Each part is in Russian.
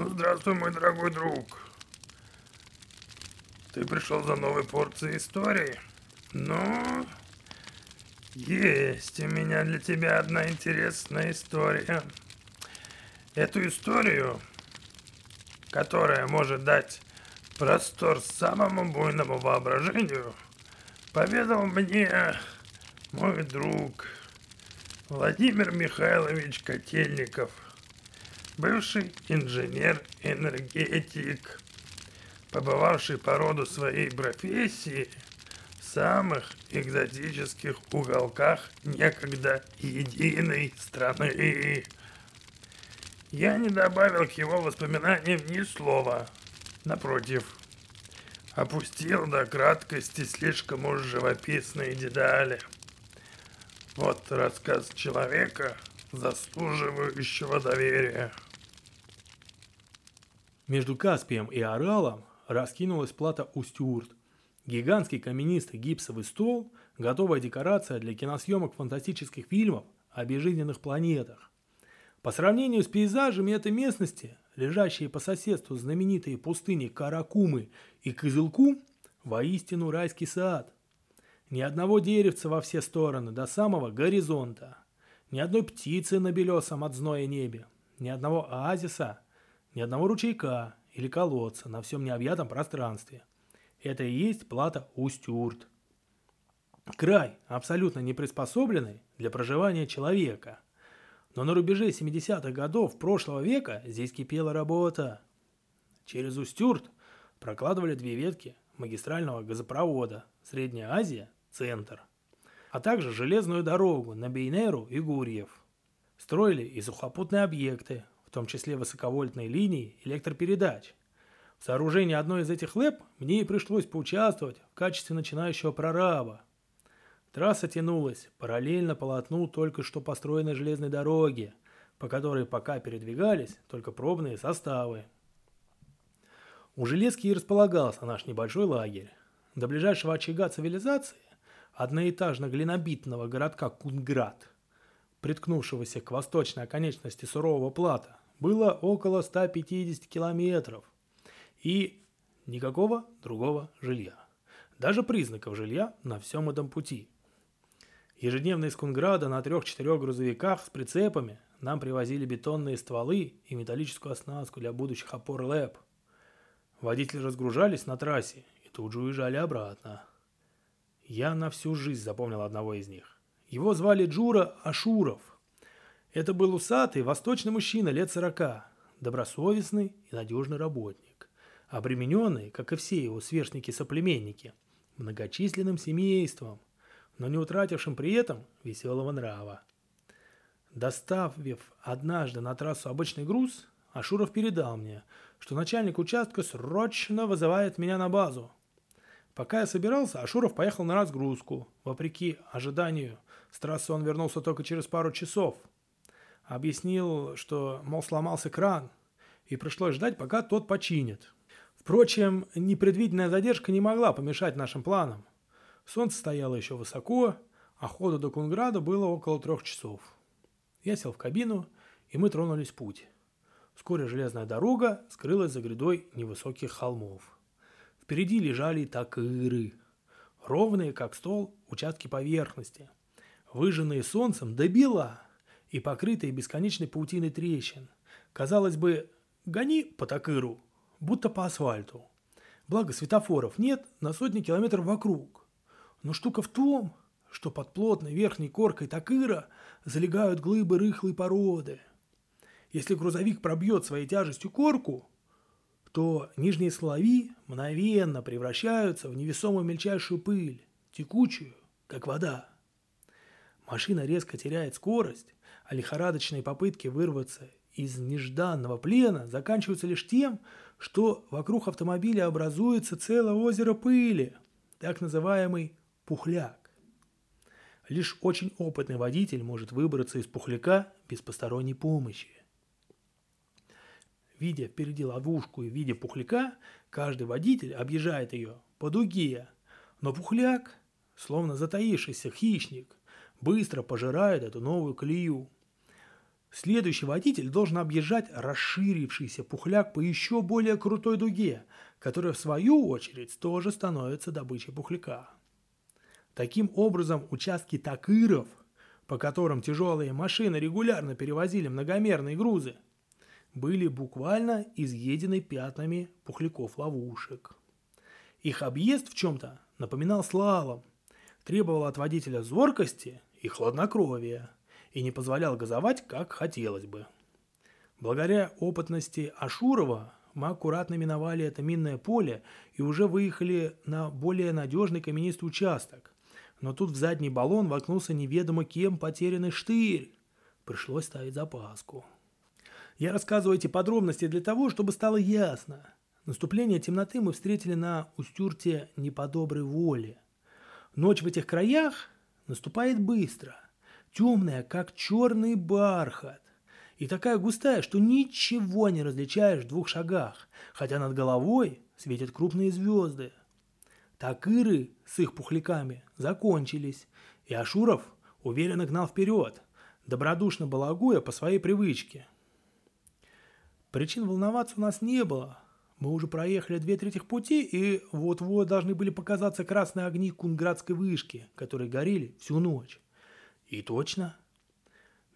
Ну, здравствуй, мой дорогой друг. Ты пришел за новой порцией истории? Ну, есть у меня для тебя одна интересная история. Эту историю, которая может дать простор самому буйному воображению, поведал мне мой друг Владимир Михайлович Котельников, бывший инженер-энергетик, побывавший по роду своей профессии в самых экзотических уголках некогда единой страны. Я не добавил к его воспоминаниям ни слова. Напротив, опустил до краткости слишком уж живописные детали. Вот рассказ человека, заслуживающего доверия. Между Каспием и Аралом раскинулась плата Устюрт. Гигантский каменистый гипсовый стол, готовая декорация для киносъемок фантастических фильмов о безжизненных планетах. По сравнению с пейзажами этой местности, лежащие по соседству знаменитые пустыни Каракумы и Кызылкум, воистину райский сад. Ни одного деревца во все стороны, до самого горизонта. Ни одной птицы на белесом от зноя небе. Ни одного оазиса, ни одного ручейка или колодца на всем необъятом пространстве. Это и есть плата Устюрт. Край, абсолютно не приспособленный для проживания человека – но на рубеже 70-х годов прошлого века здесь кипела работа. Через Устюрт прокладывали две ветки магистрального газопровода Средняя Азия – центр, а также железную дорогу на Бейнеру и Гурьев. Строили и сухопутные объекты, в том числе высоковольтные линии электропередач. В сооружении одной из этих ЛЭП мне и пришлось поучаствовать в качестве начинающего прораба – Трасса тянулась параллельно полотну только что построенной железной дороги, по которой пока передвигались только пробные составы. У Железки и располагался наш небольшой лагерь. До ближайшего очага цивилизации, одноэтажно-глинобитного городка Кунград, приткнувшегося к восточной оконечности сурового плата, было около 150 километров и никакого другого жилья. Даже признаков жилья на всем этом пути – Ежедневно из Кунграда на трех-четырех грузовиках с прицепами нам привозили бетонные стволы и металлическую оснастку для будущих опор ЛЭП. Водители разгружались на трассе и тут же уезжали обратно. Я на всю жизнь запомнил одного из них. Его звали Джура Ашуров. Это был усатый восточный мужчина лет сорока, добросовестный и надежный работник, обремененный, как и все его сверстники-соплеменники, многочисленным семейством – но не утратившим при этом веселого нрава. Доставив однажды на трассу обычный груз, Ашуров передал мне, что начальник участка срочно вызывает меня на базу. Пока я собирался, Ашуров поехал на разгрузку. Вопреки ожиданию, с трассы он вернулся только через пару часов. Объяснил, что, мол, сломался кран, и пришлось ждать, пока тот починит. Впрочем, непредвиденная задержка не могла помешать нашим планам. Солнце стояло еще высоко, а ходу до Кунграда было около трех часов. Я сел в кабину, и мы тронулись в путь. Вскоре железная дорога скрылась за грядой невысоких холмов. Впереди лежали такыры, ровные, как стол, участки поверхности, выжженные солнцем до бела и покрытые бесконечной паутиной трещин. Казалось бы, гони по такыру, будто по асфальту. Благо светофоров нет на сотни километров вокруг. Но штука в том, что под плотной верхней коркой такыра залегают глыбы рыхлой породы. Если грузовик пробьет своей тяжестью корку, то нижние слои мгновенно превращаются в невесомую мельчайшую пыль, текучую, как вода. Машина резко теряет скорость, а лихорадочные попытки вырваться из нежданного плена заканчиваются лишь тем, что вокруг автомобиля образуется целое озеро пыли, так называемый Пухляк. Лишь очень опытный водитель может выбраться из пухляка без посторонней помощи. Видя впереди ловушку и видя пухляка, каждый водитель объезжает ее по дуге, но пухляк, словно затаившийся хищник, быстро пожирает эту новую колею. Следующий водитель должен объезжать расширившийся пухляк по еще более крутой дуге, которая в свою очередь тоже становится добычей пухляка. Таким образом, участки такыров, по которым тяжелые машины регулярно перевозили многомерные грузы, были буквально изъедены пятнами пухляков-ловушек. Их объезд в чем-то напоминал слалом, требовал от водителя зоркости и хладнокровия и не позволял газовать, как хотелось бы. Благодаря опытности Ашурова мы аккуратно миновали это минное поле и уже выехали на более надежный каменистый участок. Но тут в задний баллон воткнулся неведомо кем потерянный штырь. Пришлось ставить запаску. Я рассказываю эти подробности для того, чтобы стало ясно. Наступление темноты мы встретили на Устюрте не воле. Ночь в этих краях наступает быстро, темная, как черный бархат, и такая густая, что ничего не различаешь в двух шагах, хотя над головой светят крупные звезды. Такыры с их пухляками закончились, и Ашуров уверенно гнал вперед, добродушно балагуя по своей привычке. Причин волноваться у нас не было. Мы уже проехали две трети пути, и вот-вот должны были показаться красные огни Кунградской вышки, которые горели всю ночь. И точно.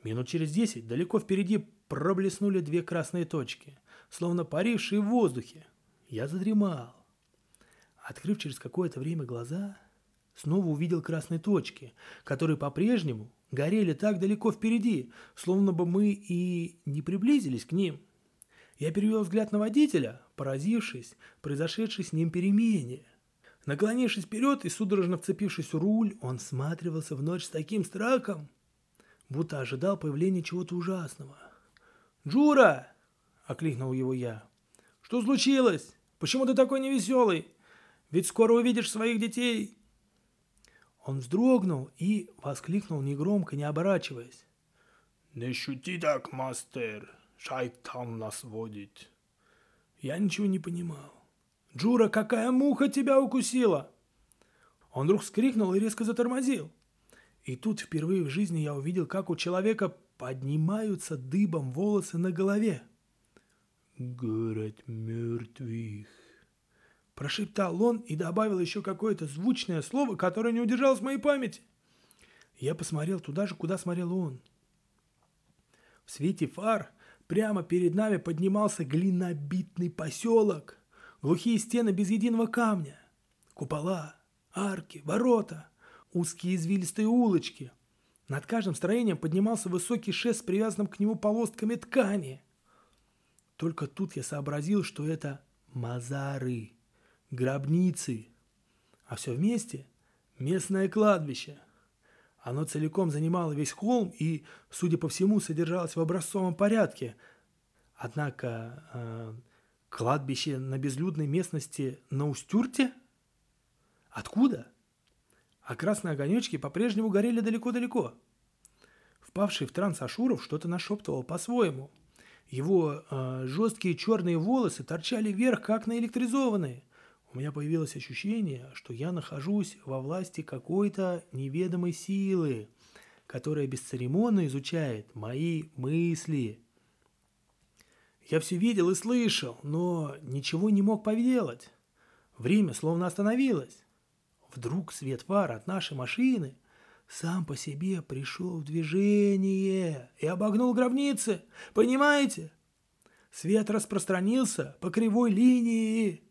Минут через десять далеко впереди проблеснули две красные точки, словно парившие в воздухе. Я задремал. Открыв через какое-то время глаза, снова увидел красные точки, которые по-прежнему горели так далеко впереди, словно бы мы и не приблизились к ним – я перевел взгляд на водителя, поразившись произошедшей с ним перемене. Наклонившись вперед и судорожно вцепившись в руль, он всматривался в ночь с таким страхом, будто ожидал появления чего-то ужасного. «Джура!» — окликнул его я. «Что случилось? Почему ты такой невеселый? Ведь скоро увидишь своих детей!» Он вздрогнул и воскликнул негромко, не оборачиваясь. «Не шути так, мастер!» Шайтан нас водит. Я ничего не понимал. «Джура, какая муха тебя укусила?» Он вдруг вскрикнул и резко затормозил. И тут впервые в жизни я увидел, как у человека поднимаются дыбом волосы на голове. «Город мертвых», – прошептал он и добавил еще какое-то звучное слово, которое не удержалось в моей памяти. Я посмотрел туда же, куда смотрел он. В свете фар Прямо перед нами поднимался глинобитный поселок, глухие стены без единого камня, купола, арки, ворота, узкие извилистые улочки. Над каждым строением поднимался высокий шест с привязанным к нему полостками ткани. Только тут я сообразил, что это мазары, гробницы, а все вместе местное кладбище – оно целиком занимало весь холм и, судя по всему, содержалось в образцовом порядке. Однако э, кладбище на безлюдной местности на Устюрте? Откуда? А красные огонечки по-прежнему горели далеко-далеко. Впавший в транс Ашуров что-то нашептывал по-своему. Его э, жесткие черные волосы торчали вверх, как наэлектризованные – у меня появилось ощущение, что я нахожусь во власти какой-то неведомой силы, которая бесцеремонно изучает мои мысли. Я все видел и слышал, но ничего не мог поделать. Время словно остановилось. Вдруг свет фар от нашей машины сам по себе пришел в движение и обогнул гробницы. Понимаете? Свет распространился по кривой линии.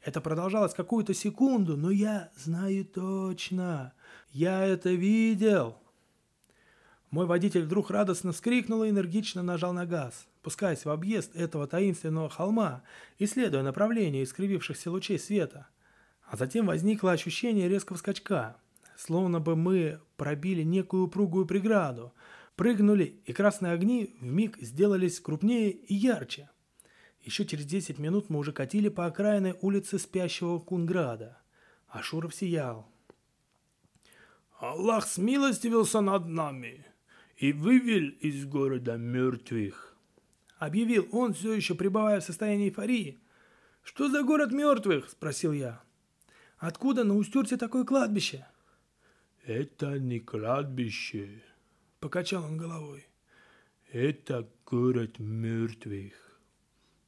Это продолжалось какую-то секунду, но я знаю точно. Я это видел. Мой водитель вдруг радостно вскрикнул и энергично нажал на газ, пускаясь в объезд этого таинственного холма, исследуя направление искривившихся лучей света. А затем возникло ощущение резкого скачка, словно бы мы пробили некую упругую преграду, прыгнули, и красные огни вмиг сделались крупнее и ярче. Еще через 10 минут мы уже катили по окраинной улице спящего Кунграда. Ашуров сиял. «Аллах смилостивился над нами и вывел из города мертвых», — объявил он, все еще пребывая в состоянии эйфории. «Что за город мертвых?» — спросил я. «Откуда на Устюрте такое кладбище?» «Это не кладбище», — покачал он головой. Это город мертвых.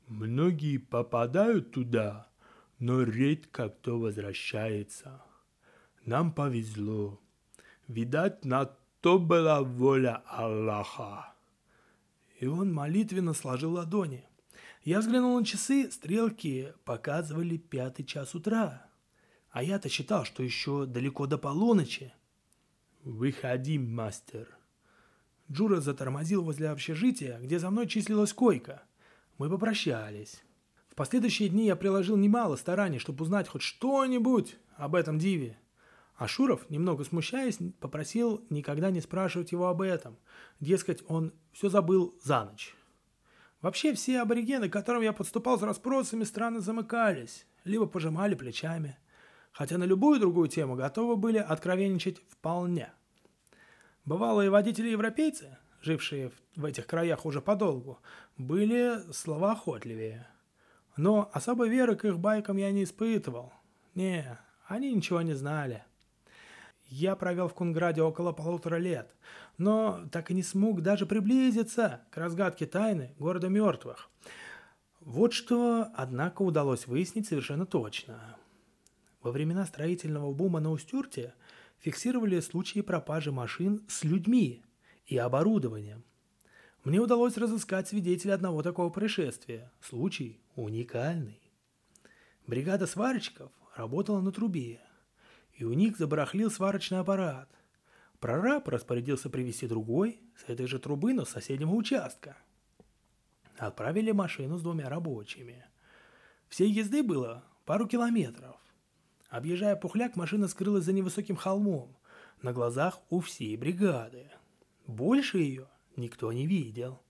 Многие попадают туда, но редко кто возвращается. Нам повезло. Видать, на то была воля Аллаха. И он молитвенно сложил ладони. Я взглянул на часы, стрелки показывали пятый час утра. А я-то считал, что еще далеко до полуночи. «Выходи, мастер», Джура затормозил возле общежития, где за мной числилась койка. Мы попрощались. В последующие дни я приложил немало стараний, чтобы узнать хоть что-нибудь об этом диве. А Шуров, немного смущаясь, попросил никогда не спрашивать его об этом. Дескать, он все забыл за ночь. Вообще все аборигены, к которым я подступал с расспросами, странно замыкались, либо пожимали плечами. Хотя на любую другую тему готовы были откровенничать вполне – Бывалые водители-европейцы, жившие в этих краях уже подолгу, были словоохотливее. Но особой веры к их байкам я не испытывал. Не, они ничего не знали. Я провел в Кунграде около полутора лет, но так и не смог даже приблизиться к разгадке тайны города мертвых. Вот что, однако, удалось выяснить совершенно точно. Во времена строительного бума на Устюрте – фиксировали случаи пропажи машин с людьми и оборудованием. Мне удалось разыскать свидетеля одного такого происшествия. Случай уникальный. Бригада сварщиков работала на трубе, и у них забарахлил сварочный аппарат. Прораб распорядился привезти другой с этой же трубы, но с соседнего участка. Отправили машину с двумя рабочими. Всей езды было пару километров. Объезжая пухляк, машина скрылась за невысоким холмом, на глазах у всей бригады. Больше ее никто не видел.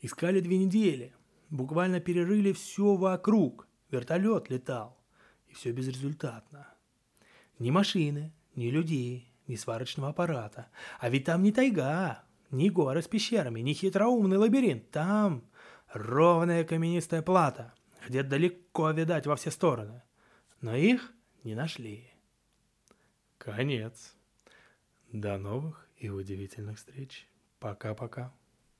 Искали две недели, буквально перерыли все вокруг, вертолет летал, и все безрезультатно. Ни машины, ни людей, ни сварочного аппарата. А ведь там не тайга, ни горы с пещерами, ни хитроумный лабиринт. Там ровная каменистая плата, где далеко видать во все стороны. Но их не нашли. Конец. До новых и удивительных встреч. Пока-пока.